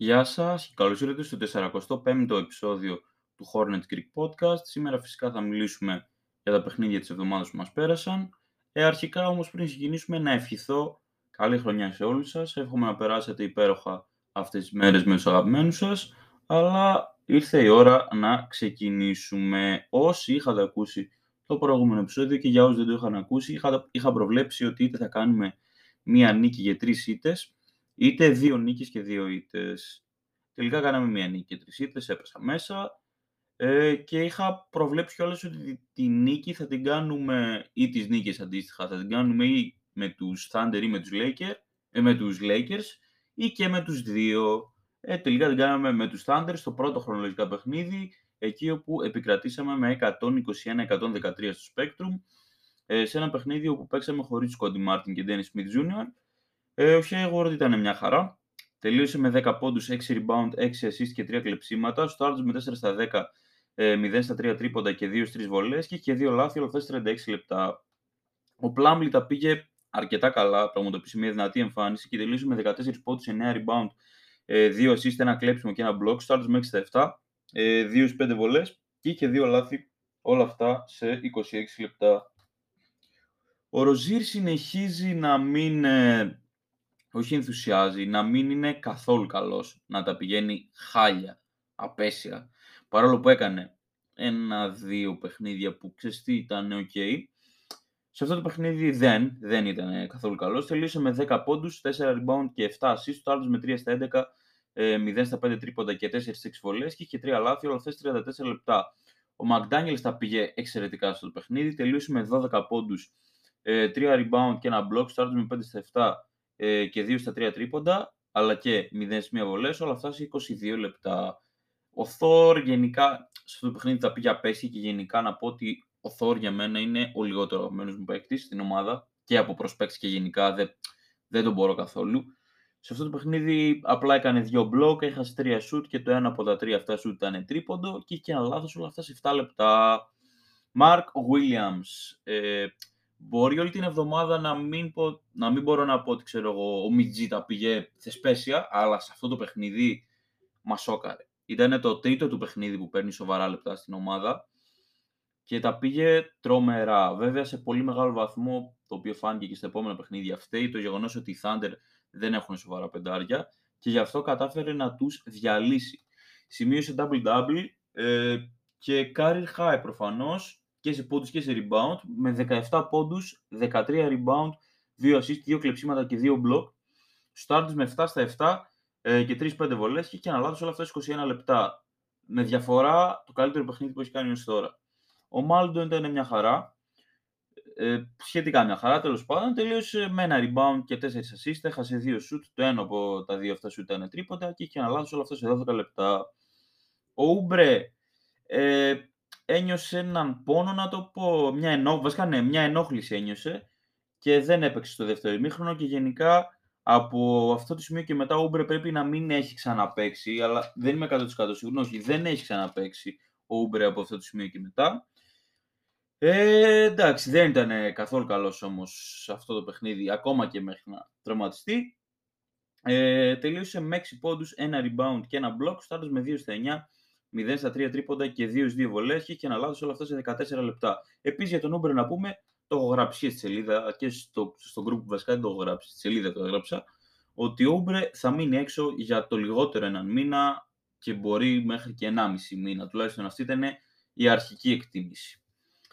Γεια σας και καλώς ήρθατε στο 45ο επεισόδιο του Hornet Creek Podcast. Σήμερα φυσικά θα μιλήσουμε για τα παιχνίδια της εβδομάδας που μας πέρασαν. Ε, αρχικά όμως πριν ξεκινήσουμε να ευχηθώ καλή χρονιά σε όλους σας. Εύχομαι να περάσετε υπέροχα αυτές τις μέρες με τους αγαπημένους σας. Αλλά ήρθε η ώρα να ξεκινήσουμε. Όσοι είχατε ακούσει το προηγούμενο επεισόδιο και για όσους δεν το είχαν ακούσει, είχα, είχα προβλέψει ότι είτε θα κάνουμε μία νίκη για τρεις ήττες, είτε δύο νίκες και δύο ήττες. Τελικά κάναμε μία νίκη και τρεις ήττες, έπεσα μέσα ε, και είχα προβλέψει κιόλας ότι τη νίκη θα την κάνουμε ή τις νίκες αντίστοιχα, θα την κάνουμε ή με τους Thunder ή με τους Lakers, ε, με τους Lakers ή και με τους δύο. Ε, τελικά την κάναμε με τους Thunder στο πρώτο χρονολογικά παιχνίδι, εκεί όπου επικρατήσαμε με 121-113 στο Spectrum, ε, σε ένα παιχνίδι όπου παίξαμε χωρίς Cody Martin και Dennis Smith Jr. Ε, ο Hayward ήταν μια χαρά. Τελείωσε με 10 πόντους, 6 rebound, 6 assist και 3 κλεψίματα. Στο Arts με 4 στα 10, 0 ε, στα 3 τρίποντα και 2 στις 3 βολές και είχε 2 λάθη όλα αυτά 36 λεπτά. Ο Plumlee τα πήγε αρκετά καλά, πραγματοποιήσει μια δυνατή εμφάνιση και τελείωσε με 14 πόντους, 9 rebound, 2 ε, assist, ένα κλέψιμο και ένα block. Στο Arts με 6 στα 7, 2 στις 5 βολές και είχε 2 λάθη όλα αυτά σε 26 λεπτά. Ο Ροζίρ συνεχίζει να μην όχι ενθουσιάζει, να μην είναι καθόλου καλός, να τα πηγαίνει χάλια, απέσια. Παρόλο που έκανε ένα-δύο παιχνίδια που ξέρεις τι ήταν ok, σε αυτό το παιχνίδι δεν, δεν ήταν καθόλου καλός. Τελείωσε με 10 πόντους, 4 rebound και 7 assists, το άλλος με 3 στα 11, 0 ε, στα 5 τρίποντα και 4 6 βολές και είχε 3 λάθη, όλα αυτές 34 λεπτά. Ο McDaniels τα πήγε εξαιρετικά στο παιχνίδι, τελείωσε με 12 πόντους, 3 ε, rebound και ένα block, το με 5 στα 7, ε, και 2 στα 3 τρίποντα, αλλά και 0 1 βολές, όλα αυτά σε 22 λεπτά. Ο Θόρ γενικά, σε αυτό το παιχνίδι θα πήγε απέσια και γενικά να πω ότι ο Θόρ για μένα είναι ο λιγότερο αγαπημένος μου παίκτη στην ομάδα και από προσπέξεις και γενικά δεν, δεν τον μπορώ καθόλου. Σε αυτό το παιχνίδι απλά έκανε δύο μπλοκ, έχασε τρία σουτ και το ένα από τα τρία αυτά σουτ ήταν τρίποντο και είχε ένα λάθος όλα αυτά σε 7 λεπτά. Mark Williams. Ε, Μπορεί όλη την εβδομάδα να μην, πω, να μην μπορώ να πω ότι ξέρω εγώ, ο Μιτζίτα πήγε θεσπέσια, αλλά σε αυτό το παιχνίδι μας σώκαρε. Ήταν το τρίτο του παιχνίδι που παίρνει σοβαρά λεπτά στην ομάδα και τα πήγε τρομερά. Βέβαια σε πολύ μεγάλο βαθμό, το οποίο φάνηκε και στα επόμενα παιχνίδια φταίει, το γεγονός ότι οι Thunder δεν έχουν σοβαρά πεντάρια και γι' αυτό κατάφερε να τους διαλύσει. Σημείωσε double-double ε, και career high προφανώς και σε πόντους και σε rebound, με 17 πόντους, 13 rebound, 2 assist, 2 κλεψίματα και 2 block. Σουτ με 7 στα 7 ε, και 3-5 βολές και είχε αναλάβει όλα αυτά 21 λεπτά. Με διαφορά το καλύτερο παιχνίδι που έχει κάνει ως τώρα. Ο Μαλεντόν ήταν μια χαρά. Ε, σχετικά μια χαρά, τέλος πάντων. Τελείωσε με ένα rebound και 4 assist. Έχασε 2 σουτ. Το ένα από τα δύο αυτά σουτ ήταν τρίποτα και είχε αναλάβει όλα αυτά σε 12 λεπτά. Ο Ούμπρε ε, ένιωσε έναν πόνο, να το πω, μια, ενό... Βασικά, ναι, μια ενόχληση ένιωσε και δεν έπαιξε στο δεύτερο ημίχρονο και γενικά από αυτό το σημείο και μετά ο Ούμπρε πρέπει να μην έχει ξαναπέξει, αλλά δεν είμαι 100% σίγουρος, όχι, δεν έχει ξαναπέξει ο Ούμπρε από αυτό το σημείο και μετά. Ε, εντάξει, δεν ήταν καθόλου καλός όμως αυτό το παιχνίδι, ακόμα και μέχρι να τραυματιστεί. Ε, τελείωσε με 6 πόντους, ένα rebound και ένα block, στάντος με 2 στα 9 0 στα 3 τρίποντα και 2 2 βολές και είχε ένα λάθος όλα αυτά σε 14 λεπτά. Επίσης για τον Ούμπρε να πούμε, το έχω γράψει και στη σελίδα και στο, στο group που βασικά δεν το έχω γράψει, στη σελίδα το έγραψα, ότι ο Ούμπρε θα μείνει έξω για το λιγότερο έναν μήνα και μπορεί μέχρι και 1,5 μήνα. Τουλάχιστον αυτή ήταν η αρχική εκτίμηση.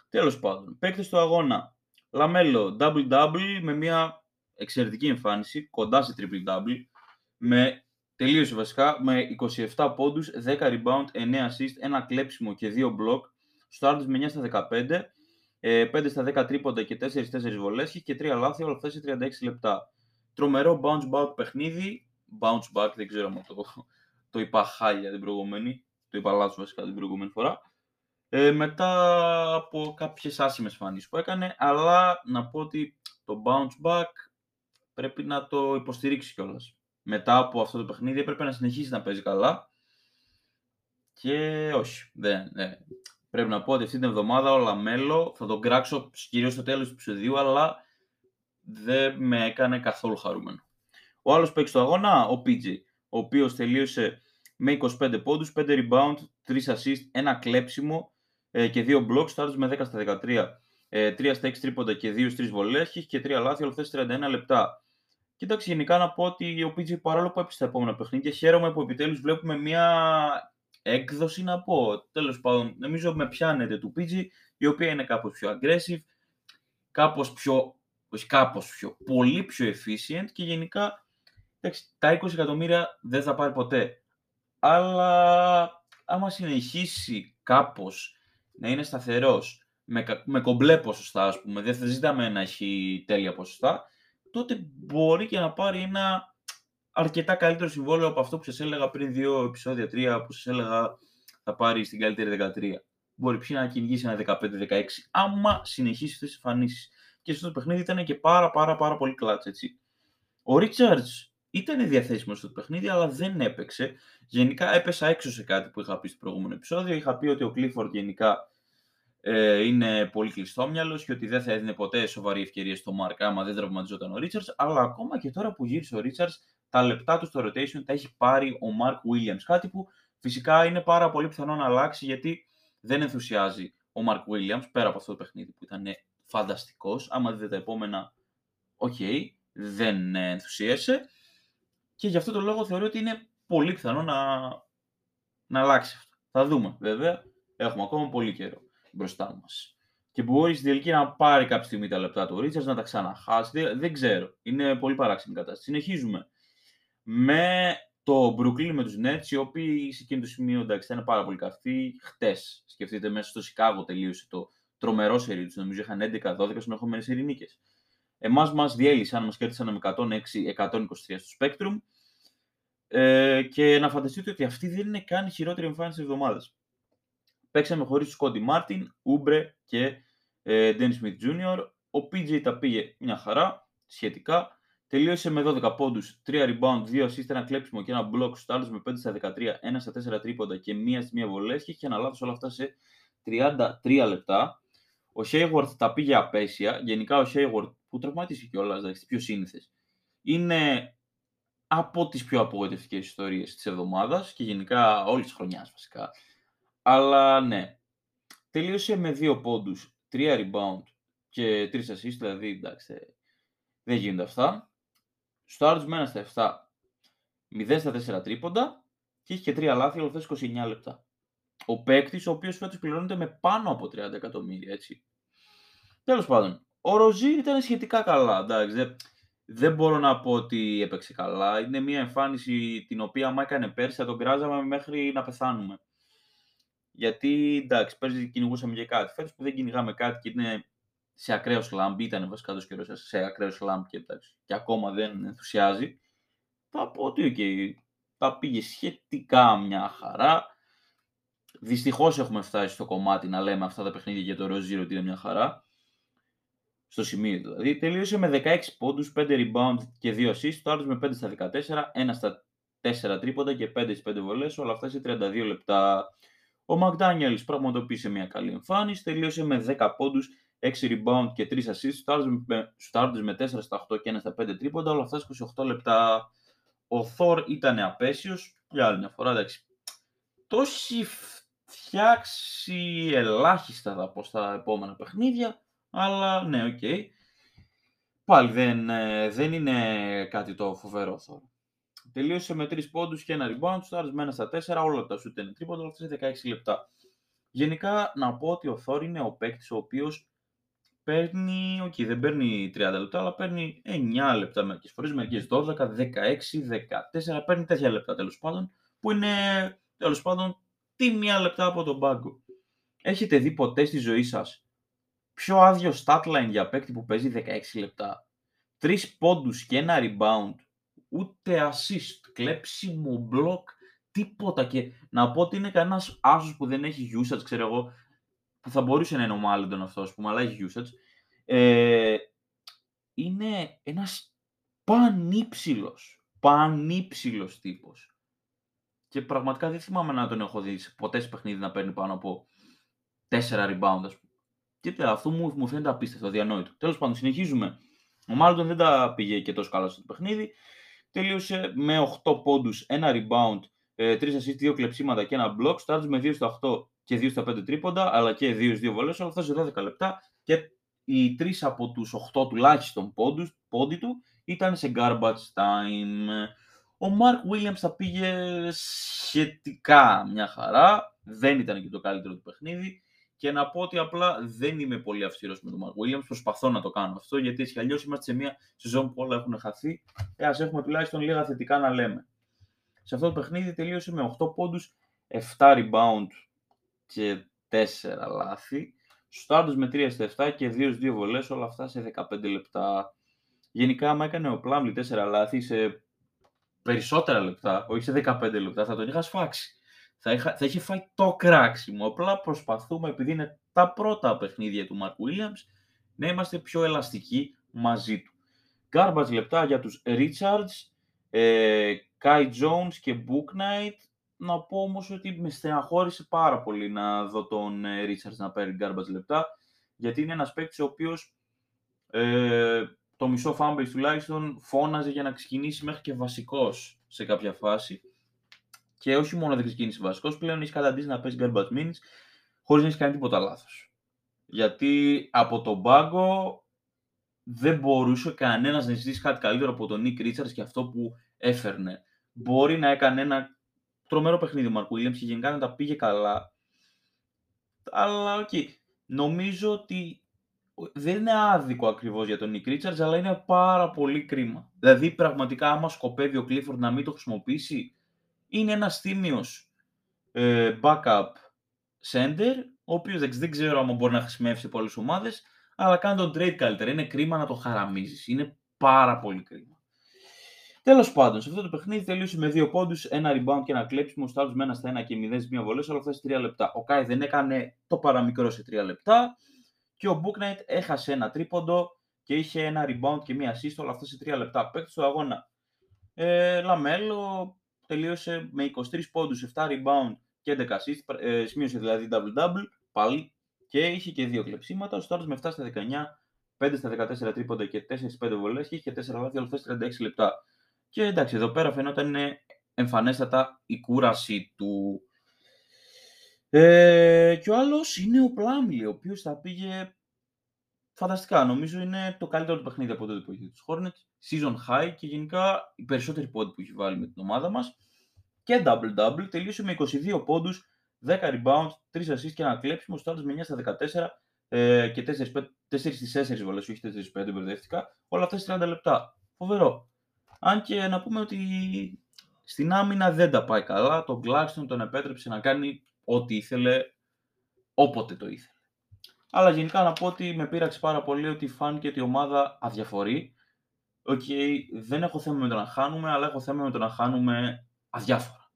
Τέλος πάντων, παίκτες στο αγώνα. Λαμέλο double-double με μια εξαιρετική εμφάνιση, κοντά σε triple-double, με Τελείωσε βασικά με 27 πόντους, 10 rebound, 9 assist, ένα κλέψιμο και 2 block. Σουτ με 9 στα 15, 5 ε, στα 10 τρίποντα και 4-4 βολές και 3 λάθη, όλα αυτά σε 36 λεπτά. Τρομερό bounce back παιχνίδι, bounce back δεν ξέρω αν το, το είπα χάλια την προηγούμενη, το είπα λάθος βασικά την προηγούμενη φορά. Ε, μετά από κάποιες άσχημες φανείς που έκανε, αλλά να πω ότι το bounce back πρέπει να το υποστηρίξει κιόλας μετά από αυτό το παιχνίδι έπρεπε να συνεχίσει να παίζει καλά. Και όχι, δεν, Πρέπει να πω ότι αυτή την εβδομάδα ο Λαμέλο θα τον κράξω κυρίως στο τέλος του επεισοδίου, αλλά δεν με έκανε καθόλου χαρούμενο. Ο άλλος παίξει στο αγώνα, ο PJ. ο οποίος τελείωσε με 25 πόντους, 5 rebound, 3 assist, ένα κλέψιμο ε, και 2 blocks, στάρτος με 10 στα 13, ε, 3 στα 6 τρίποντα και 2 στις 3 βολές και 3 λάθη, όλα αυτές 31 λεπτά. Κοίταξε, γενικά να πω ότι ο PG παρόλο που έπεισε τα επόμενα παιχνίδια, χαίρομαι που επιτέλους βλέπουμε μια έκδοση να πω. Τέλος πάντων, νομίζω με πιάνεται του PG, η οποία είναι κάπως πιο aggressive, κάπως πιο, όχι κάπως πιο, πολύ πιο efficient και γενικά εντάξει, τα 20 εκατομμύρια δεν θα πάρει ποτέ. Αλλά άμα συνεχίσει κάπως να είναι σταθερός, με, με κομπλέ ποσοστά ας πούμε, δεν θα ζητάμε να έχει τέλεια ποσοστά, τότε μπορεί και να πάρει ένα αρκετά καλύτερο συμβόλαιο από αυτό που σας έλεγα πριν δύο επεισόδια, τρία, που σας έλεγα θα πάρει στην καλύτερη 13. Μπορεί πια να κυνηγήσει ένα 15-16, άμα συνεχίσει αυτές τις εμφανίσεις. Και στο παιχνίδι ήταν και πάρα πάρα πάρα πολύ κλάτς, έτσι. Ο Ρίτσαρτς ήταν διαθέσιμος στο παιχνίδι, αλλά δεν έπαιξε. Γενικά έπεσα έξω σε κάτι που είχα πει στο προηγούμενο επεισόδιο. Είχα πει ότι ο Κλίφορντ γενικά ε, είναι πολύ κλειστόμυαλο και ότι δεν θα έδινε ποτέ σοβαρή ευκαιρία στο Μάρκ άμα δεν τραυματιζόταν ο Ρίτσαρτ. Αλλά ακόμα και τώρα που γύρισε ο Ρίτσαρτ, τα λεπτά του στο rotation τα έχει πάρει ο Μάρκ Williams. Κάτι που φυσικά είναι πάρα πολύ πιθανό να αλλάξει γιατί δεν ενθουσιάζει ο Μάρκ Williams πέρα από αυτό το παιχνίδι που ήταν φανταστικός. Άμα δείτε τα επόμενα, ok, okay, δεν ενθουσίασε. Και γι' αυτό το λόγο θεωρώ ότι είναι πολύ πιθανό να, να αλλάξει αυτό. Θα δούμε βέβαια. Έχουμε ακόμα πολύ καιρό μπροστά μας. Και μπορείς στην τελική να πάρει κάποια στιγμή τα λεπτά του Ρίτσαρντς, να τα ξαναχάσει. Δεν, δεν ξέρω. Είναι πολύ παράξενη κατάσταση. Συνεχίζουμε με το Brooklyn με τους Nets, οι οποίοι σε εκείνο το σημείο εντάξει, ήταν πάρα πολύ καυτοί. Χτες, σκεφτείτε, μέσα στο Σικάγο τελείωσε το τρομερό σερί τους. Νομίζω είχαν 11-12 συνεχόμενε ειρηνίκε. Εμάς μας διέλυσαν, μας κέρδισαν με 106-123 στο Spectrum. Ε, και να φανταστείτε ότι αυτή δεν είναι καν η χειρότερη εμφάνιση της εβδομάδας. Παίξαμε χωρίς του Κόντι Μάρτιν, Ούμπρε και ε, Dennis Smith Jr. Ο PJ τα πήγε μια χαρά σχετικά. Τελείωσε με 12 πόντους, 3 rebound, 2 assist, ένα κλέψιμο και ένα block στου άλλου με 5 στα 13, 1 στα 4 τρίποντα και μία στη μία βολές και είχε αναλάβει όλα αυτά σε 33 λεπτά. Ο Hayward τα πήγε απέσια. Γενικά ο Hayward που τραυματίστηκε κιόλας, δηλαδή πιο σύνηθες, είναι από τις πιο απογοητευτικές ιστορίες της εβδομάδας και γενικά όλης της χρονιάς βασικά. Αλλά ναι, τελείωσε με 2 πόντους, 3 rebound και 3 assist, δηλαδή εντάξει, δεν γίνονται αυτά. Στο Άρτς με 1 στα 7, 0 στα 4 τρίποντα και είχε και 3 λάθη, αλλά 29 λεπτά. Ο παίκτης, ο οποίος φέτος πληρώνεται με πάνω από 30 εκατομμύρια, έτσι. Τέλος πάντων, ο Ροζί ήταν σχετικά καλά. Εντάξει, δεν, δεν μπορώ να πω ότι έπαιξε καλά. Είναι μια εμφάνιση την οποία άμα έκανε πέρσι θα τον κράζαμε μέχρι να πεθάνουμε. Γιατί εντάξει, πέρσι κυνηγούσαμε για κάτι. Φέτος που δεν κυνηγάμε κάτι και είναι σε ακραίος σλάμπ, ήταν βασικά το καιρό σε ακραίος σλάμπ και, και ακόμα δεν ενθουσιάζει, θα πω ότι okay, τα πήγε σχετικά μια χαρά. Δυστυχώς έχουμε φτάσει στο κομμάτι να λέμε αυτά τα παιχνίδια για το Ροζίρο ότι είναι μια χαρά. Στο σημείο δηλαδή. Τελείωσε με 16 πόντους, 5 rebound και 2 assists. Το άλλο με 5 στα 14, 1 στα 4 τρίποντα και 5 στις 5 βολές. Όλα αυτά σε 32 λεπτά. Ο Μακντάνιελς πραγματοποίησε μια καλή εμφάνιση. Τελείωσε με 10 πόντους, 6 rebound και 3 assists, σουτ με 4 στα 8 και 1 στα 5 τρίποντα, όλα αυτά 28 λεπτά. Ο Θόρ ήταν απαίσιος, για άλλη μια φορά, εντάξει. Το έχει φτιάξει ελάχιστα θα πω στα επόμενα παιχνίδια, αλλά ναι, ok. Okay. Πάλι δεν, ε, δεν είναι κάτι το φοβερό Θόρ. Τελείωσε με 3 πόντους και ένα rebound, σουτ με 1 στα 4, όλα τα σουτ ήταν τρίποντα, όλα αυτά 16 λεπτά. Γενικά να πω ότι ο Θόρ είναι ο παίκτης ο οποίος παίρνει, ok, okay, δεν παίρνει 30 λεπτά, αλλά παίρνει 9 λεπτά μερικές φορές, μερικές 12, 16, 14, παίρνει τέτοια λεπτά τέλος πάντων, που είναι τέλος πάντων τίμια λεπτά από τον πάγκο. Έχετε δει ποτέ στη ζωή σας πιο άδειο statline για παίκτη που παίζει 16 λεπτά; 3 πόντους και ένα rebound, ούτε assist, κλέψιμο, block, τίποτα. Και να πω ότι είναι κανένας άσο που δεν έχει usage, ξέρω εγώ, που θα μπορούσε να είναι ο Μάλλοντον αυτό, ας πούμε, αλλά έχει usage, ε, είναι ένας πανύψηλος, πανύψηλος τύπος. Και πραγματικά δεν θυμάμαι να τον έχω δει ποτέ σε παιχνίδι να παίρνει πάνω από 4 rebound, ας πούμε. Και αυτό μου, μου φαίνεται απίστευτο, αδιανόητο. Τέλος πάντων, συνεχίζουμε. Ο Μάλλοντον δεν τα πήγε και τόσο καλά στο παιχνίδι. Τελείωσε με 8 πόντους, ένα rebound, 3 assist, 2 κλεψίματα και ένα block. Στάρτζ με 2 στα 8 και 2 στα 5 τρίποντα, αλλά και 2 2 βολές, όλα αυτά σε 12 λεπτά και οι 3 από τους 8 τουλάχιστον πόντους, πόντι του ήταν σε garbage time. Ο Mark Williams θα πήγε σχετικά μια χαρά, δεν ήταν και το καλύτερο του παιχνίδι και να πω ότι απλά δεν είμαι πολύ αυστηρός με τον Mark Williams, προσπαθώ να το κάνω αυτό γιατί έτσι αλλιώς είμαστε σε μια σεζόν που όλα έχουν χαθεί και ας έχουμε τουλάχιστον λίγα θετικά να λέμε. Σε αυτό το παιχνίδι τελείωσε με 8 πόντους, 7 rebound και 4 λάθη. Στάντος με 3 στα 7 και 2 2 βολές, όλα αυτά σε 15 λεπτά. Γενικά, άμα έκανε ο Πλάμλι 4 λάθη σε περισσότερα λεπτά, όχι σε 15 λεπτά, θα τον είχα σφάξει. Θα, είχα, θα είχε φάει το κράξιμο. Απλά προσπαθούμε, επειδή είναι τα πρώτα παιχνίδια του Mark Williams, να είμαστε πιο ελαστικοί μαζί του. Garbage λεπτά για τους Richards, ε, Kai Jones και Book Knight. Να πω όμως ότι με στεναχώρησε πάρα πολύ να δω τον ε, Richards να παίρνει garbage λεπτά, γιατί είναι ένας παίκτης ο οποίος ε, το μισό fanbase τουλάχιστον φώναζε για να ξεκινήσει μέχρι και βασικός σε κάποια φάση. Και όχι μόνο δεν ξεκίνησε βασικό, πλέον έχεις καταντήσει να παίζει garbage minutes χωρίς να έχεις κάνει τίποτα λάθος. Γιατί από τον πάγκο δεν μπορούσε κανένας να ζητήσει κάτι καλύτερο από τον Nick Richards και αυτό που έφερνε. Μπορεί να έκανε ένα τρομερό παιχνίδι ο Μαρκ Williams και γενικά να τα πήγε καλά. Αλλά ok. Okay. Νομίζω ότι δεν είναι άδικο ακριβώς για τον Nick Richards, αλλά είναι πάρα πολύ κρίμα. Δηλαδή, πραγματικά, άμα σκοπεύει ο Clifford να μην το χρησιμοποιήσει, είναι ένας τίμιος ε, backup center, ο οποίος δεν ξέρω αν μπορεί να χρησιμεύσει πολλές ομάδες, αλλά κάν' τον trade καλύτερα. Είναι κρίμα να το χαραμίζεις. Είναι πάρα πολύ κρίμα. Τέλος πάντων, σε αυτό το παιχνίδι τελείωσε με δύο πόντους, ένα rebound και ένα κλέψιμο. Σουτ με ένα στα ένα και μηδέν μία βολή, όλα αυτά σε τρία λεπτά. Ο Κάι δεν έκανε το παραμικρό σε τρία λεπτά. Και ο Bouknight έχασε ένα τρίποντο και είχε ένα rebound και μία assist, όλα αυτά σε τρία λεπτά. Παίκτης του αγώνα. Ε, Λαμέλο τελείωσε με 23 πόντους, 7 rebound και 11 assist. Ε, σημείωσε δηλαδή double-double πάλι και είχε και δύο κλεψίματα. σουτάροντας με 7 στα 19, 5 στα 14 τρίποντα και 4 5 βολές και είχε 4 λάθη, όλα αυτά 36 λεπτά. Και εντάξει, εδώ πέρα φαινόταν εμφανέστατα η κούραση του. Ε, και ο άλλος είναι ο Πλάμλι, ο οποίος θα πήγε φανταστικά. Νομίζω είναι το καλύτερο του παιχνίδι από τότε που είχε τους Hornets. Season high και γενικά οι περισσότεροι πόντοι που έχει βάλει με την ομάδα μας. Και double-double τελείωσε με 22 πόντους, 10 rebounds, 3 assists και ένα κλέψιμο. Στο 9 στα 14 ε, και 4, 4 στις 4 βολές, όχι 4 5 μπερδεύτηκα. Όλα αυτά σε 30 λεπτά. Φοβερό. Αν και να πούμε ότι στην άμυνα δεν τα πάει καλά. Τον Gladstone τον επέτρεψε να κάνει ό,τι ήθελε, όποτε το ήθελε. Αλλά γενικά να πω ότι με πείραξε πάρα πολύ ότι φάνηκε ότι η ομάδα αδιαφορεί. OK, okay, δεν έχω θέμα με το να χάνουμε, αλλά έχω θέμα με το να χάνουμε αδιάφορα.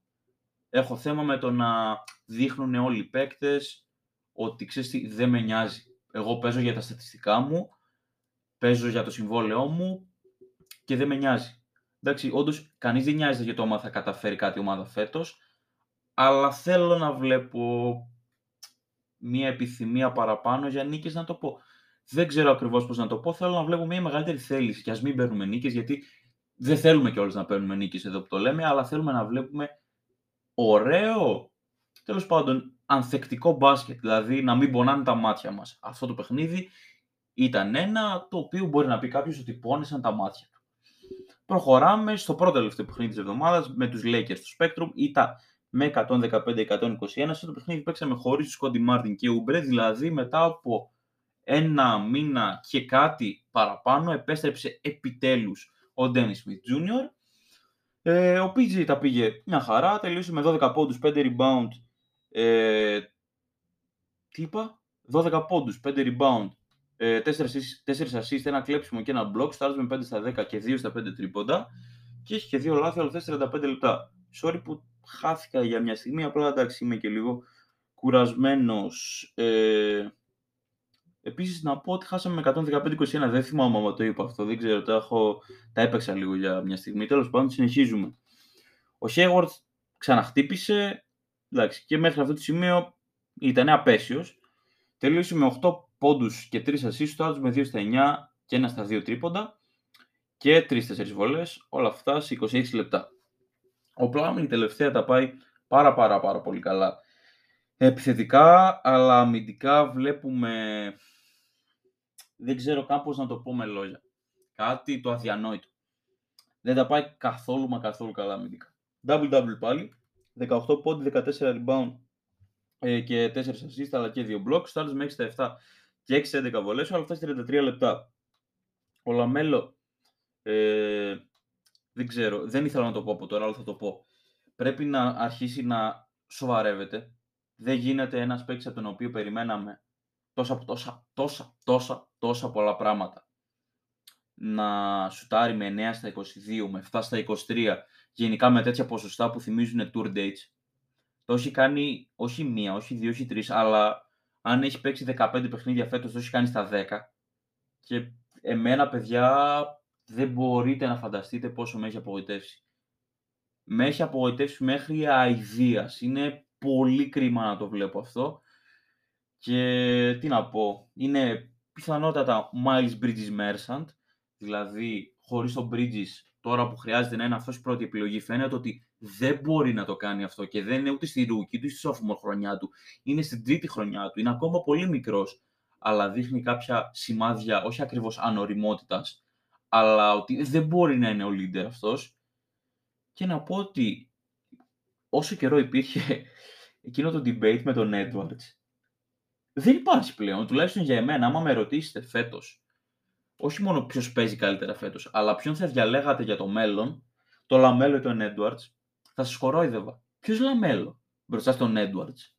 Έχω θέμα με το να δείχνουν όλοι οι παίκτες ότι ξέρεις τι, δεν με νοιάζει. Εγώ παίζω για τα στατιστικά μου, παίζω για το συμβόλαιό μου και δεν με νοιάζει. Εντάξει, όντως κανείς δεν νοιάζεται για το άμα θα καταφέρει κάτι η ομάδα φέτος, αλλά θέλω να βλέπω μία επιθυμία παραπάνω για νίκες να το πω. Δεν ξέρω ακριβώς πώς να το πω. Θέλω να βλέπω μία μεγαλύτερη θέληση και ας μην παίρνουμε νίκες, γιατί δεν θέλουμε κιόλα να παίρνουμε νίκες εδώ που το λέμε, αλλά θέλουμε να βλέπουμε ωραίο, τέλος πάντων, ανθεκτικό μπάσκετ. Δηλαδή να μην πονάνε τα μάτια μας. Αυτό το παιχνίδι ήταν ένα το οποίο μπορεί να πει κάποιος ότι πόνεσαν τα μάτια Προχωράμε στο πρώτο τελευταίο παιχνίδι της εβδομάδας με τους Lakers του Spectrum. Ήταν με 115-121. Σε το παιχνίδι παίξαμε χωρίς τους Σκόντι Μάρτιν και Ουμπρέ, δηλαδή μετά από ένα μήνα και κάτι παραπάνω επέστρεψε επιτέλους ο Dennis Smith Jr. Ε, ο PG τα πήγε μια χαρά, τελείωσε με 12 πόντους, 5 rebound, ε, τι είπα, 12 πόντους, 5 rebound, 4, ε, 4 assist, ένα κλέψιμο και ένα block, στάρει με 5 στα 10 και 2 στα 5 τρίποντα και έχει και δύο λάθη, αλλά 45 λεπτά. Sorry που χάθηκα για μια στιγμή, απλά εντάξει είμαι και λίγο κουρασμένος. Ε, Επίσης να πω ότι χάσαμε με 115-21, δεν θυμάμαι άμα το είπα αυτό, δεν ξέρω, τα, έχω, τα έπαιξα λίγο για μια στιγμή. Τέλος πάντων, συνεχίζουμε. Ο Hayward ξαναχτύπησε, εντάξει, και μέχρι αυτό το σημείο ήταν απέσιος. Τελείωσε με 8 πόντους και 3 assists, το άλλο με 2 στα 9 και 1 στα 2 τρίποντα. και 3-4 βολές, όλα αυτά σε 26 λεπτά. Ο Πλάμιν τελευταία τα πάει πάρα πάρα πάρα πολύ καλά. Επιθετικά, αλλά αμυντικά βλέπουμε... Δεν ξέρω καν πώς να το πω με λόγια. Κάτι το αδιανόητο. Δεν τα πάει καθόλου μα καθόλου καλά αμυντικά. Double-double πάλι. 18 πόντι, 14 rebound ε, και 4 assist, αλλά και 2 blocks. Στάρτες με 6 7 και 6 11 βολές, αλλά αυτά 33 λεπτά. Ο Λαμέλο, ε, δεν ξέρω, δεν ήθελα να το πω από τώρα, αλλά θα το πω. Πρέπει να αρχίσει να σοβαρεύεται. Δεν γίνεται ένας παίκτης από τον οποίο περιμέναμε τόσα, τόσα, τόσα, τόσα, τόσα πολλά πράγματα. Να σουτάρει με 9 στα 22, με 7 στα 23, γενικά με τέτοια ποσοστά που θυμίζουν tour dates. Το έχει κάνει όχι μία, όχι δύο, όχι τρεις, αλλά αν έχει παίξει 15 παιχνίδια φέτος, το έχει κάνει στα 10. Και εμένα, παιδιά, δεν μπορείτε να φανταστείτε πόσο με έχει απογοητεύσει. Με έχει απογοητεύσει μέχρι αηδίας. Είναι πολύ κρίμα να το βλέπω αυτό. Και τι να πω, είναι πιθανότατα Miles Bridges Merchant, δηλαδή χωρίς τον Bridges τώρα που χρειάζεται να είναι αυτός η πρώτη επιλογή, φαίνεται ότι δεν μπορεί να το κάνει αυτό και δεν είναι ούτε στη ρούκη, ούτε στη sophomore χρονιά του. Είναι στην τρίτη χρονιά του. Είναι ακόμα πολύ μικρός, αλλά δείχνει κάποια σημάδια, όχι ακριβώς ανοριμότητας, αλλά ότι δεν μπορεί να είναι ο leader αυτός. Και να πω ότι όσο καιρό υπήρχε εκείνο το debate με τον Edwards, δεν υπάρχει πλέον, τουλάχιστον για εμένα, άμα με ρωτήσετε φέτος, όχι μόνο ποιος παίζει καλύτερα φέτος, αλλά ποιον θα διαλέγατε για το μέλλον, το Λαμέλο ή τον Edwards, θα σας κορόιδευα. Ποιος Λαμέλο μπροστά στον Edwards;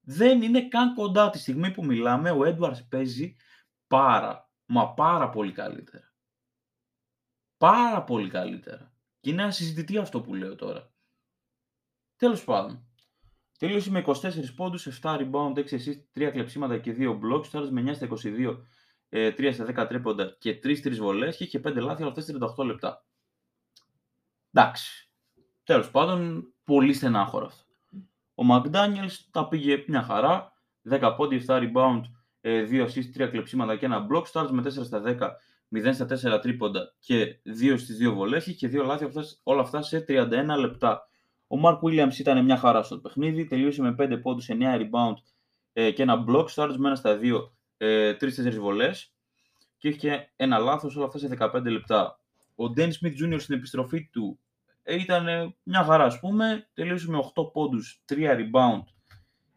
Δεν είναι καν κοντά τη στιγμή που μιλάμε, ο Edwards παίζει πάρα, μα πάρα πολύ καλύτερα. Πάρα πολύ καλύτερα. Και είναι ασυζητητή αυτό που λέω τώρα. Τέλος πάντων. Τελείωσε με 24 πόντους, 7 rebound, 6 assist, 3 κλεψίματα και 2 blocks. Τώρα με 9 στα 22, 3 ε, στα 10 τρίποντα και 3 3 βολές και είχε 5 λάθη όλα αυτές 38 λεπτά. Εντάξει. Τέλος πάντων, πολύ στενάχωρο αυτό. Ο McDaniels τα πήγε μια χαρά. 10 πόντι, 7 rebound, 2 ε, assist, 3 κλεψίματα και ένα block. Stars με 4 στα 10, 0 στα 4 τρίποντα και 2 στις 2 βολές και 2 λάθη όλα αυτά σε 31 λεπτά. Ο Mark Williams ήταν μια χαρά στο παιχνίδι, τελείωσε με 5 πόντους, 9 rebound ε, και ένα block. Stars με 1 στα 2, 3-4 βολές και είχε ένα λάθος όλα αυτά σε 15 λεπτά. Ο Dan Smith Jr. στην επιστροφή του ε, ήταν μια χαρά ας πούμε, τελείωσε με 8 πόντους, 3 rebound,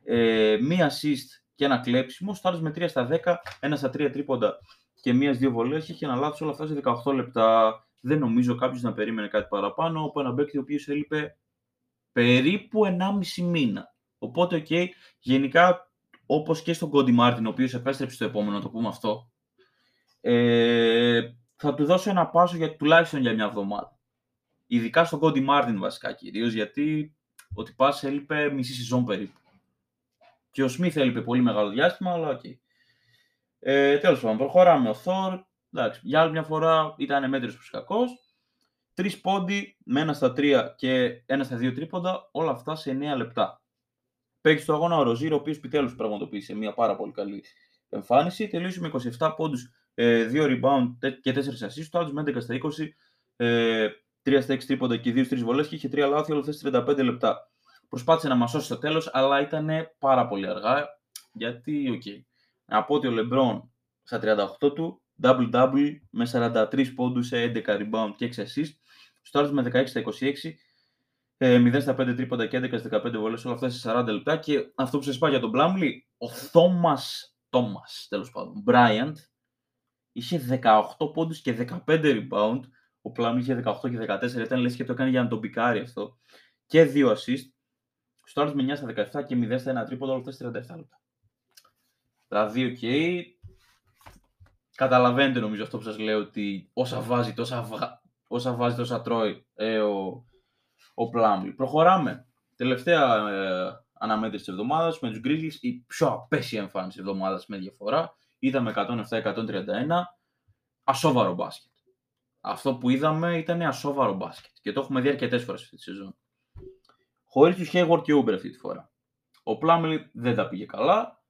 ε, μία assist και ένα κλέψιμο, στάρεις με 3 στα 10, ένα στα 3 τρίποντα και μίας δύο βολές, είχε ένα λάθος όλα αυτά σε 18 λεπτά. Δεν νομίζω κάποιος να περίμενε κάτι παραπάνω από ένα παίκτη ο οποίος έλειπε περίπου 1,5 μήνα. Οπότε, OK, okay, γενικά όπως και στον Κόντι Μάρτιν, ο οποίος επέστρεψε στο επόμενο, το πούμε αυτό, ε, θα του δώσω ένα πάσο για, τουλάχιστον για μια εβδομάδα. Ειδικά στον Κόντι Μάρτιν βασικά κυρίως, γιατί ο τυπάς έλειπε μισή σεζόν περίπου. Και ο Σμιθ έλειπε πολύ μεγάλο διάστημα, αλλά OK. Okay. Ε, Τέλος πάντων, προχωράμε. Ο Θόρ, εντάξει, για άλλη μια φορά ήταν μέτριος προς κακός. Τρεις πόντοι με ένα στα τρία και ένα στα δύο τρίποντα, όλα αυτά σε 9 λεπτά. Παίκτης του αγώνα ο Ροζίρο, ο οποίος επιτέλους πραγματοποίησε μια πάρα πολύ καλή εμφάνιση. Τελείωσε με 27 πόντους, 2 ε, rebound και 4 assists. σουτάροντας με 11 στα 20, 3 στα 6 τρίποντα και 2 3 βολές και είχε 3 λάθη όλα αυτά 35 λεπτά. Προσπάθησε να μας σώσει στο τέλος, αλλά ήταν πάρα πολύ αργά. Γιατί, OK. Okay. Να πω ότι ο Λεμπρόν στα 38 του, double-double με 43 πόντους σε 11 rebound και 6 assist. σουτάροντας με 16 στα 26, 0 στα 5 τρίποντα και 11 στα 15 βολές, όλα αυτά σε 40 λεπτά. Και αυτό που σας είπα για τον Πλάμλι, ο Θόμας, Τόμας τέλος πάντων, Μπράιαντ, είχε 18 πόντους και 15 rebound ο Πλάμλι είχε 18 και 14, ήταν λες και το έκανε για να τον πικάρει αυτό. Και δύο assist. σουτάροντας με 9 στα 17 και 0 στα 1 τρίποντα, όλα αυτά 37 λεπτά. Δηλαδή, OK. Okay. Καταλαβαίνετε νομίζω αυτό που σας λέω ότι όσα βάζει τόσα, όσα, βάζει, τόσα τρώει ε, ο, ο Πλάμλι. Προχωράμε. Τελευταία ε, αναμέτρηση της εβδομάδας με τους Grizzlies, η πιο απαίσια εμφάνιση της εβδομάδας με διαφορά. Ήταν με 107-131. Ασόβαρο μπάσκετ αυτό που είδαμε ήταν ασόβαρο μπάσκετ και το έχουμε δει αρκετές φορές αυτή τη σεζόν. Χωρίς τους Hayward και Uber αυτή τη φορά. Ο Πλάμελι δεν τα πήγε καλά.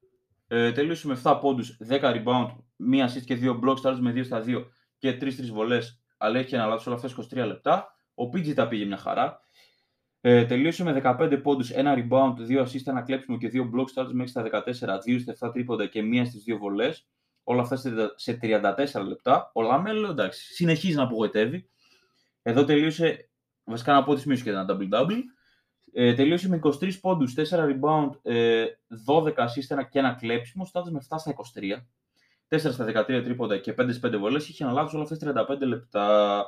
Ε, τελείωσε με 7 πόντους, 10 rebound, 1 assist και 2 blocks, άλλο με 2 στα 2 και 3-3 βολές, αλλά έχει ένα λάθος όλα αυτά 23 λεπτά. Ο PG τα πήγε μια χαρά. Ε, τελείωσε με 15 πόντους, ένα rebound, 2 assist, ένα κλέψιμο και 2 blocks starts μέχρι στα 14, 2 στα 7 τρίποντα και μία στις 2 βολές. Όλα αυτά σε 34 λεπτά. Ο Λαμέλο εντάξει, συνεχίζει να απογοητεύει. Εδώ τελείωσε, βασικά να πω ότι και ένα double-double. Ε, τελείωσε με 23 πόντους, 4 rebound, ε, 12 assist και ένα κλέψιμο, σουτάροντας με 7 στα 23. 4 στα 13 τρίποντα και 5 5 βολές. Είχε ένα λάθος όλα αυτά σε 35 λεπτά.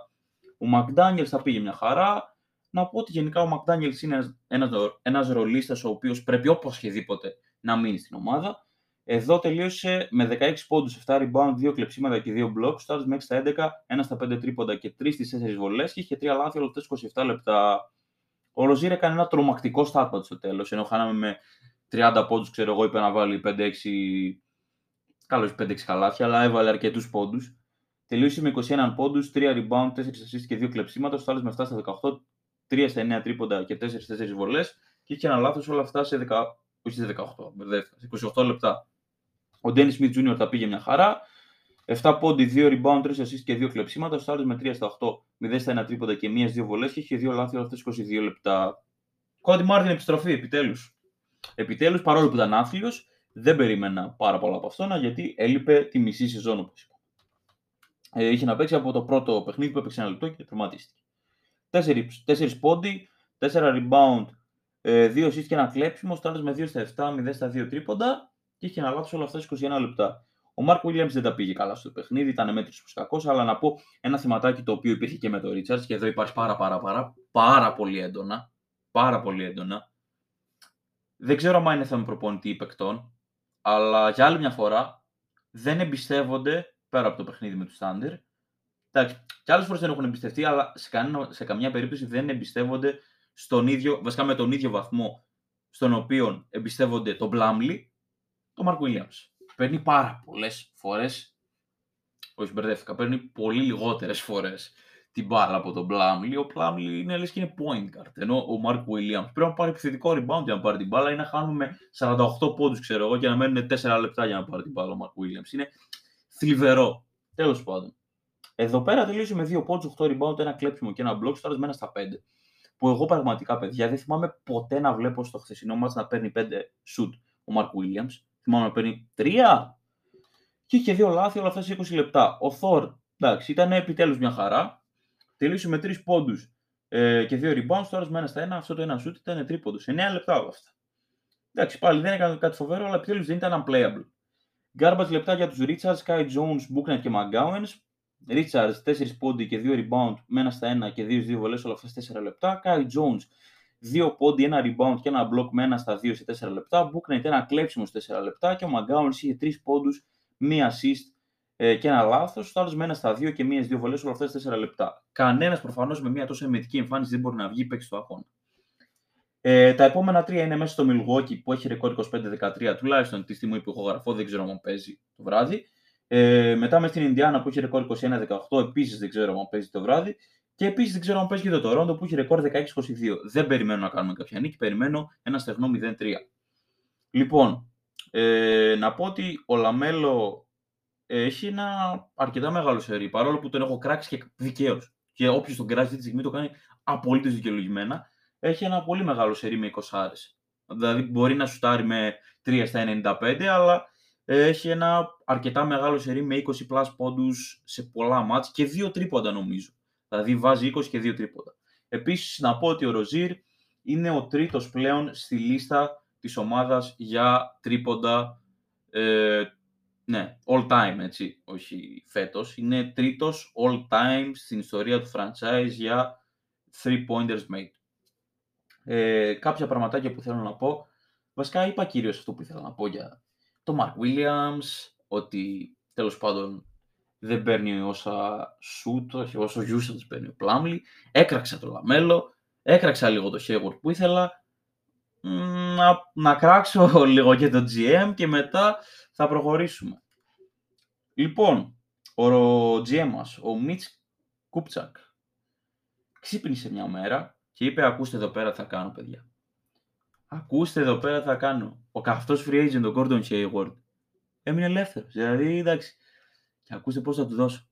Ο Μακδάνιελς τα πήγε μια χαρά. Να πω ότι γενικά ο Μακδάνιελς είναι ένας ένας ρολίστας ο οποίος πρέπει οπωσδήποτε να μείνει στην ομάδα. Εδώ τελείωσε με 16 πόντους, 7 rebound, 2 κλεψίματα και 2 blocks. Στάζει μέχρι στα 11, 1 στα 5 τρίποντα και 3 στις 4 βολές και είχε 3 λάθη όλε 27 λεπτά. Ο Ροζίρ έκανε ένα τρομακτικό στάτμα στο τέλος. Ενώ χάναμε με 30 πόντους, ξέρω εγώ, είπε να βάλει 5-6 Καλό 5-6 καλάθια, αλλά έβαλε αρκετούς πόντους. Τελείωσε με 21 πόντους, 3 rebound, 4 assist και 2 κλεψίματα. Στο άλλο με 7 στα 18, 3 στα 9 τρίποντα και 4 στι 4 βολές. Και είχε ένα λάθος όλα αυτά σε 10, όχι σε 18, 28 λεπτά. Ο Ντένις Σμιτ Jr. τα πήγε μια χαρά. 7 πόντι, 2 rebound, 3 assist και 2 κλεψίματα. Στο άλλο με 3 στα 8, 0 στα 1 τρίποντα και 1 2 βολές. Και είχε 2 λάθη όλα αυτά 22 λεπτά. Κόντι Μάρτιν επιστροφή, επιτέλους. Επιτέλους, παρόλο που ήταν άθλιος, δεν περίμενα πάρα πολλά από αυτόν, γιατί έλειπε τη μισή σεζόν, όπως είπα. Ε, είχε να παίξει από το πρώτο παιχνίδι που έπαιξε ένα λεπτό και τραυματίστηκε. 4 πόντι, 4 rebound, 2 ε, assist και ένα κλέψιμο, στάντας με 2 στα 7, 0 στα 2 τρίποντα και είχε αναλάβει όλα αυτά 21 λεπτά. Ο Μάρκ Williams δεν τα πήγε καλά στο παιχνίδι, ήταν μέτρη προς κακός, αλλά να πω ένα θεματάκι το οποίο υπήρχε και με το Richards και εδώ υπάρχει πάρα πάρα πάρα, πάρα πολύ έντονα. Πάρα πολύ έντονα. Δεν ξέρω αν είναι θέμα προπονητή ή παικτών, αλλά για άλλη μια φορά δεν εμπιστεύονται πέρα από το παιχνίδι με τους Thunder. Εντάξει, και άλλες φορές δεν έχουν εμπιστευτεί, αλλά σε, κανένα, σε καμιά περίπτωση δεν εμπιστεύονται στον ίδιο, βασικά με τον ίδιο βαθμό στον οποίο εμπιστεύονται τον Μπλάμλι, τον Μαρκ Williams. Παίρνει πάρα πολλές φορές. Όχι, μπερδεύτηκα. Παίρνει πολύ λιγότερες φορές την μπάλα από τον Πλάμλι. Ο Πλάμλι είναι λες και είναι point guard. Ενώ ο Mark Williams πρέπει να πάρει επιθετικό rebound για να πάρει την μπάλα ή να χάνουμε 48 πόντους, ξέρω εγώ, και να μένουν 4 λεπτά για να πάρει την μπάλα ο Mark Williams. Είναι θλιβερό. Τέλος πάντων. Εδώ πέρα τελείωσε με 2 πόντους, 8 rebound, ένα κλέψιμο και ένα block, τώρα στα 5. Που εγώ πραγματικά, παιδιά, δεν θυμάμαι ποτέ να βλέπω στο χθεσινό μα να παίρνει 5 shoot ο Mark Williams. Θυμάμαι να παίρνει 3. Και είχε δύο λάθη όλα αυτά σε 20 λεπτά. Ο Thor, εντάξει, ήταν επιτέλους μια χαρά τελείωσε με 3 πόντους ε, και 2 rebounds. Τώρα με ένα στα ένα, αυτό το ένα shoot ήταν τρίποντο. 9 λεπτά όλα αυτά. Εντάξει, πάλι δεν έκανε κάτι φοβερό, αλλά επιτέλους δεν ήταν unplayable. Garbage λεπτά για τους Richards, Kai Jones, Booknet και McGowens. Richards 4 πόντι και 2 rebound με ένα στα ένα και 2-2 βολές όλα αυτά 4 λεπτά. Kai Jones 2 πόντι, 1 rebound και ένα block με ένα στα 2 σε 4 λεπτά. Booknet ένα κλέψιμο σε 4 λεπτά και ο McGowens είχε 3 πόντους, 1 assist ε, και ένα λάθος. Το άλλος με ένα στα δύο και μία-δύο βολές όλα αυτά σε 4 λεπτά. Κανένας προφανώς με μια τόσο εμετική εμφάνιση δεν μπορεί να βγει παίξει το αγώνα. Ε, τα επόμενα τρία είναι μέσα στο Milwaukee που έχει ρεκόρ 25-13 τουλάχιστον τη στιγμή που γράφω, δεν ξέρω αν παίζει το βράδυ. Ε, μετά μες στην Ινδιάνα που έχει ρεκόρ 21-18, επίσης δεν ξέρω αν παίζει το βράδυ. Και επίσης δεν ξέρω αν παίζει και το Toronto που έχει ρεκόρ 16-22. Δεν περιμένω να κάνουμε κάποια νίκη, περιμένω ένα στεγνό 0-3. Λοιπόν, ε, να πω ότι ο Λαμέλο έχει ένα αρκετά μεγάλο σερί, παρόλο που τον έχω κράξει και δικαίως. Και όποιος τον κράξει αυτή τη στιγμή το κάνει απολύτως δικαιολογημένα. Έχει ένα πολύ μεγάλο σερί με 20 άρες. Δηλαδή μπορεί να σουτάρει με 3 στα 95, αλλά έχει ένα αρκετά μεγάλο σερί με 20 πλάς πόντους σε πολλά μάτς και δύο τρίποντα νομίζω. Δηλαδή βάζει 20 και δύο τρίποντα. Επίσης να πω ότι ο Ροζίρ είναι ο τρίτος πλέον στη λίστα της ομάδας για τρίποντα ε, ναι, all time, έτσι, όχι φέτος. Είναι τρίτος all time στην ιστορία του franchise για three pointers made. Ε, κάποια πραγματάκια που θέλω να πω. Βασικά είπα κυρίως αυτό που ήθελα να πω για το Mark Williams, ότι τέλος πάντων δεν παίρνει όσα shoot, όχι όσο usage παίρνει ο Plumlee. Έκραξα το Λαμέλο, έκραξα λίγο το Hayward που ήθελα, να, να κράξω λίγο και το GM και μετά θα προχωρήσουμε. Λοιπόν, ο GM μας, ο Μιτς Κούπτσακ, ξύπνησε μια μέρα και είπε ακούστε εδώ πέρα θα κάνω παιδιά. Ακούστε εδώ πέρα θα κάνω. Ο καυτός free agent, ο Gordon Hayward, έμεινε ελεύθερος. Δηλαδή, εντάξει, και ακούστε πώς θα του δώσω.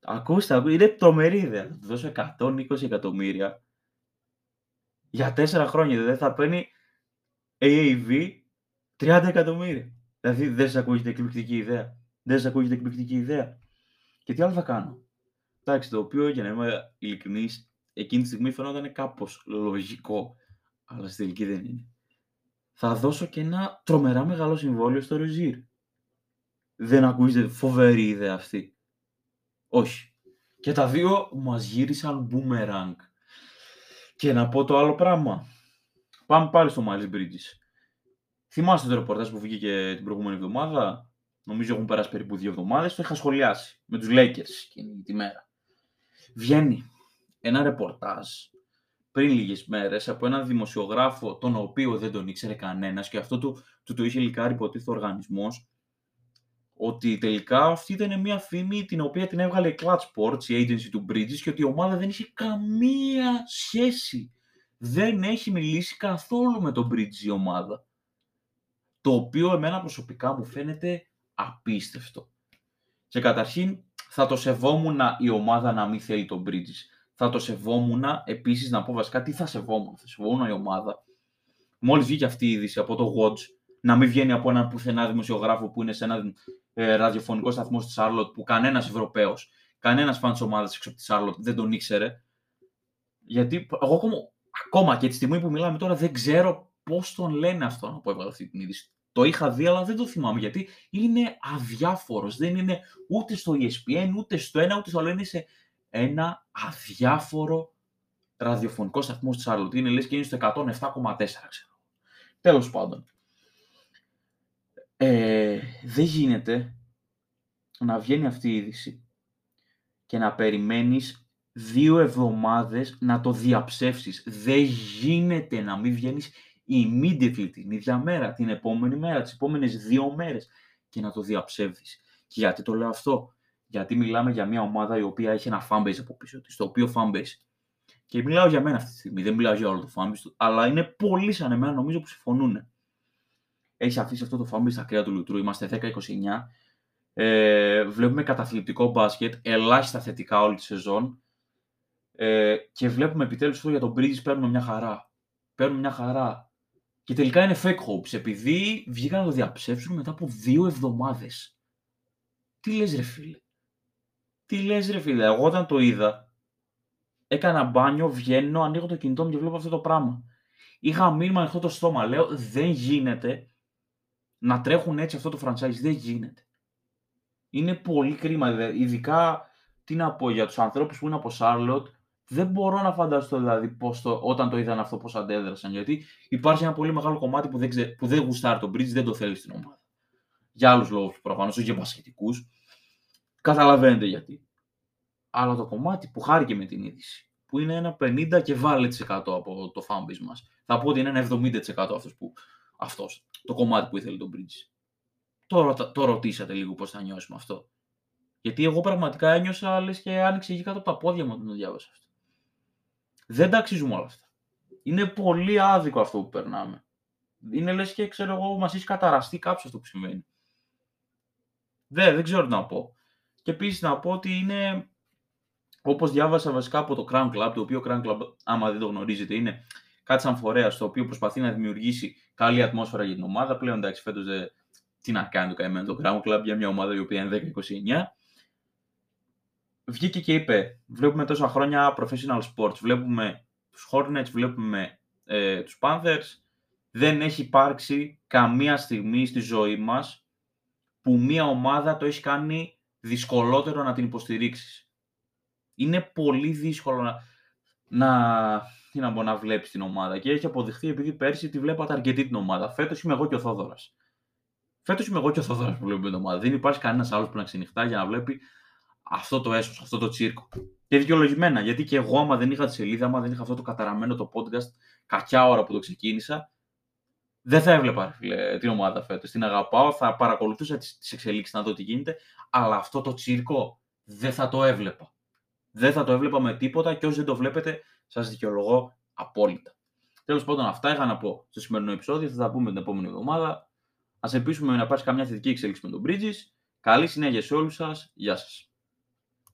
Ακούστε, ακούστε, είναι τρομερή ιδέα. Θα του δώσω 120 εκατομμύρια για τέσσερα χρόνια. Δεν θα παίρνει AAV 30 εκατομμύρια. Δηλαδή δεν σας ακούγεται εκπληκτική ιδέα. Δεν σας ακούγεται εκπληκτική ιδέα. Και τι άλλο θα κάνω; Εντάξει, το οποίο για να είμαι ειλικρινής, εκείνη τη στιγμή φαινόταν κάπως λογικό. Αλλά στη τελική δεν είναι. Θα δώσω και ένα τρομερά μεγάλο συμβόλαιο στο Ροζίρ. Δεν ακούγεται φοβερή ιδέα αυτή. Όχι. Και τα δύο μας γύρισαν boomerang. Και να πω το άλλο πράγμα. Πάμε πάλι στο Miles Bridges. Θυμάστε το ρεπορτάζ που βγήκε την προηγούμενη εβδομάδα; Νομίζω έχουν περάσει περίπου δύο εβδομάδες. Το είχα σχολιάσει με τους Lakers εκείνη τη μέρα. Βγαίνει ένα ρεπορτάζ πριν λίγες μέρες από έναν δημοσιογράφο, τον οποίο δεν τον ήξερε κανένας και αυτό του, του το είχε λικάρει υποτίθεται ο οργανισμός, ότι τελικά αυτή ήταν μια φήμη την οποία την έβγαλε η Clutch Sports, η agency του Bridges, και ότι η ομάδα δεν είχε καμία σχέση. Δεν έχει μιλήσει καθόλου με τον Bridges η ομάδα. Το οποίο εμένα προσωπικά μου φαίνεται απίστευτο. Και καταρχήν θα το σεβόμουν η ομάδα να μην θέλει τον Bridges. Θα το σεβόμουν επίσης να πω βασικά τι θα σεβόμουν. Θα σεβόμουν η ομάδα. Μόλις βγήκε αυτή η είδηση από το Watch, να μην βγαίνει από έναν πουθενά δημοσιογράφο που είναι σε ένα ε, ραδιοφωνικός σταθμός στη Σάρλοτ που κανένας Ευρωπαίος, κανένας φαν της ομάδας έξω από τη Σάρλοτ δεν τον ήξερε. Γιατί εγώ ακόμα, ακόμα και τη στιγμή που μιλάμε τώρα δεν ξέρω πώς τον λένε αυτόν που έβγαλε αυτή την είδηση. Το είχα δει, αλλά δεν το θυμάμαι γιατί είναι αδιάφορος. Δεν είναι ούτε στο ESPN, ούτε στο ένα, ούτε στο άλλο. Είναι σε ένα αδιάφορο ραδιοφωνικό σταθμό στη Σάρλοτ. Είναι λες και είναι στο 107,4, ξέρω. Τέλος πάντων. Ε, δεν γίνεται να βγαίνει αυτή η είδηση και να περιμένεις δύο εβδομάδες να το διαψεύσεις. Δεν γίνεται να μην βγαίνεις immediately την ίδια μέρα, την επόμενη μέρα, τις επόμενες δύο μέρες και να το διαψεύδεις. Και γιατί το λέω αυτό; Γιατί μιλάμε για μια ομάδα η οποία έχει ένα fanbase από πίσω της, το οποίο fanbase. Και μιλάω για μένα αυτή τη στιγμή, δεν μιλάω για όλο το fanbase, αλλά είναι πολύ σαν εμένα νομίζω που συμφωνούν έχει αφήσει αυτό το φάμπι στα κρύα του Λουτρού. Είμαστε 10-29. Ε, βλέπουμε καταθλιπτικό μπάσκετ, ελάχιστα θετικά όλη τη σεζόν. Ε, και βλέπουμε επιτέλους αυτό για τον Bridges παίρνουμε μια χαρά. Παίρνουμε μια χαρά. Και τελικά είναι fake hopes, επειδή βγήκαν να το διαψεύσουν μετά από δύο εβδομάδες. Τι λες ρε φίλε; Τι λες ρε φίλε; Εγώ όταν το είδα, έκανα μπάνιο, βγαίνω, ανοίγω το κινητό μου και βλέπω αυτό το πράγμα. Είχα μήνυμα ανοιχτό το στόμα. Λέω, δεν γίνεται να τρέχουν έτσι αυτό το franchise. Δεν γίνεται. Είναι πολύ κρίμα. Ειδικά, τι να πω, για τους ανθρώπους που είναι από Charlotte, δεν μπορώ να φανταστώ δηλαδή πώς το, όταν το είδαν αυτό πώς αντέδρασαν. Γιατί υπάρχει ένα πολύ μεγάλο κομμάτι που δεν, ξε, που δεν γουστάρει τον Bridge, δεν το θέλει στην ομάδα. Για άλλους λόγους προφανώς, όχι για πασχετικούς. Καταλαβαίνετε γιατί. Αλλά το κομμάτι που χάρηκε με την είδηση, που είναι ένα 50 και βάλε από το fanbase μας. Θα πω ότι είναι ένα 70% αυτός που, αυτός το κομμάτι που ήθελε τον Bridge. Το, το ρωτήσατε λίγο πώς θα νιώσουμε αυτό. Γιατί εγώ πραγματικά ένιωσα λες και άνοιξε εκεί κάτω από τα πόδια μου όταν το διάβασα αυτό. Δεν τα αξίζουμε όλα αυτά. Είναι πολύ άδικο αυτό που περνάμε. Είναι λες και ξέρω εγώ μας έχει καταραστεί κάποιο αυτό που συμβαίνει. Δεν, δεν ξέρω τι να πω. Και επίσης να πω ότι είναι όπως διάβασα βασικά από το Crown Club, το οποίο Crown Club, άμα δεν το γνωρίζετε, είναι κάτι σαν φορέας το οποίο προσπαθεί να δημιουργήσει καλή ατμόσφαιρα για την ομάδα. Πλέον εντάξει, φέτος δεν. Τι να κάνει το καημένο το Ground Club για μια ομάδα η οποία είναι 10-29. Βγήκε και είπε: Βλέπουμε τόσα χρόνια professional sports. Βλέπουμε τους Hornets, βλέπουμε ε, τους Panthers. Δεν έχει υπάρξει καμία στιγμή στη ζωή μας που μια ομάδα το έχει κάνει δυσκολότερο να την υποστηρίξεις. Είναι πολύ δύσκολο να, να τι να πω, να βλέπει την ομάδα. Και έχει αποδειχθεί επειδή πέρσι τη βλέπατε αρκετή την ομάδα. Φέτος είμαι εγώ και ο Θόδωρας. Φέτος είμαι εγώ και ο Θόδωρας που βλέπουμε την ομάδα. Δεν υπάρχει κανένας άλλος που να ξενυχτά για να βλέπει αυτό το έσω, αυτό το τσίρκο. Και δικαιολογημένα, γιατί και εγώ, άμα δεν είχα τη σελίδα, άμα δεν είχα αυτό το καταραμένο το podcast, κακιά ώρα που το ξεκίνησα, δεν θα έβλεπα φίλε, την ομάδα φέτος. Την αγαπάω, θα παρακολουθούσα τις εξελίξεις να δω τι γίνεται, αλλά αυτό το τσίρκο δεν θα το έβλεπα. Δεν θα το έβλεπα με τίποτα και όσοι δεν το βλέπετε, σας δικαιολογώ απόλυτα. Τέλος πάντων, αυτά είχα να πω στο σημερινό επεισόδιο. Θα τα πούμε την επόμενη εβδομάδα. Α ελπίσουμε να υπάρχει καμιά θετική εξέλιξη με τον Bridges. Καλή συνέχεια σε όλους σας. Γεια σας.